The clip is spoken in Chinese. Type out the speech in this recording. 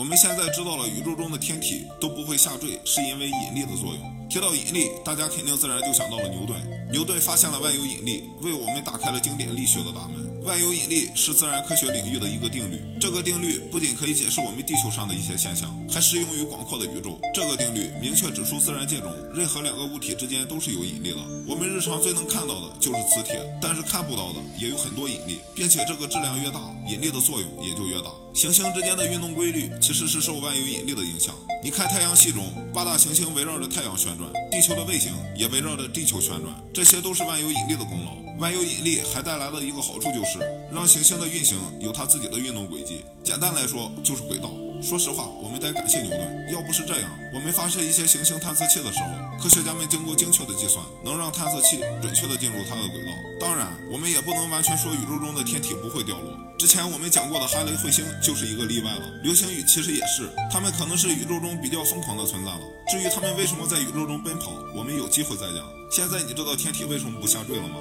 我们现在知道了宇宙中的天体都不会下坠，是因为引力的作用。提到引力，大家肯定自然就想到了牛顿。牛顿发现了万有引力，为我们打开了经典力学的大门。万有引力是自然科学领域的一个定律，这个定律不仅可以解释我们地球上的一些现象，还适用于广阔的宇宙。这个定律明确指出，自然界中任何两个物体之间都是有引力的。我们日常最能看到的就是磁铁，但是看不到的也有很多引力，并且这个质量越大，引力的作用也就越大。行星之间的运动规律其实是受万有引力的影响。你看太阳系中八大行星围绕着太阳旋转，地球的卫星也围绕着地球旋转，这些都是万有引力的功劳。万有引力还带来了一个好处就是，让行星的运行有它自己的运动轨迹。简单来说，就是轨道。说实话，我们得感谢牛顿。要不是这样，我们发射一些行星探测器的时候，科学家们经过精确的计算，能让探测器准确的进入它的轨道。当然，我们也不能完全说宇宙中的天体不会掉落。之前我们讲过的哈雷彗星就是一个例外了。流星雨其实也是，它们可能是宇宙中比较疯狂的存在了。至于它们为什么在宇宙中奔跑，我们有机会再讲。现在你知道天体为什么不下坠了吗？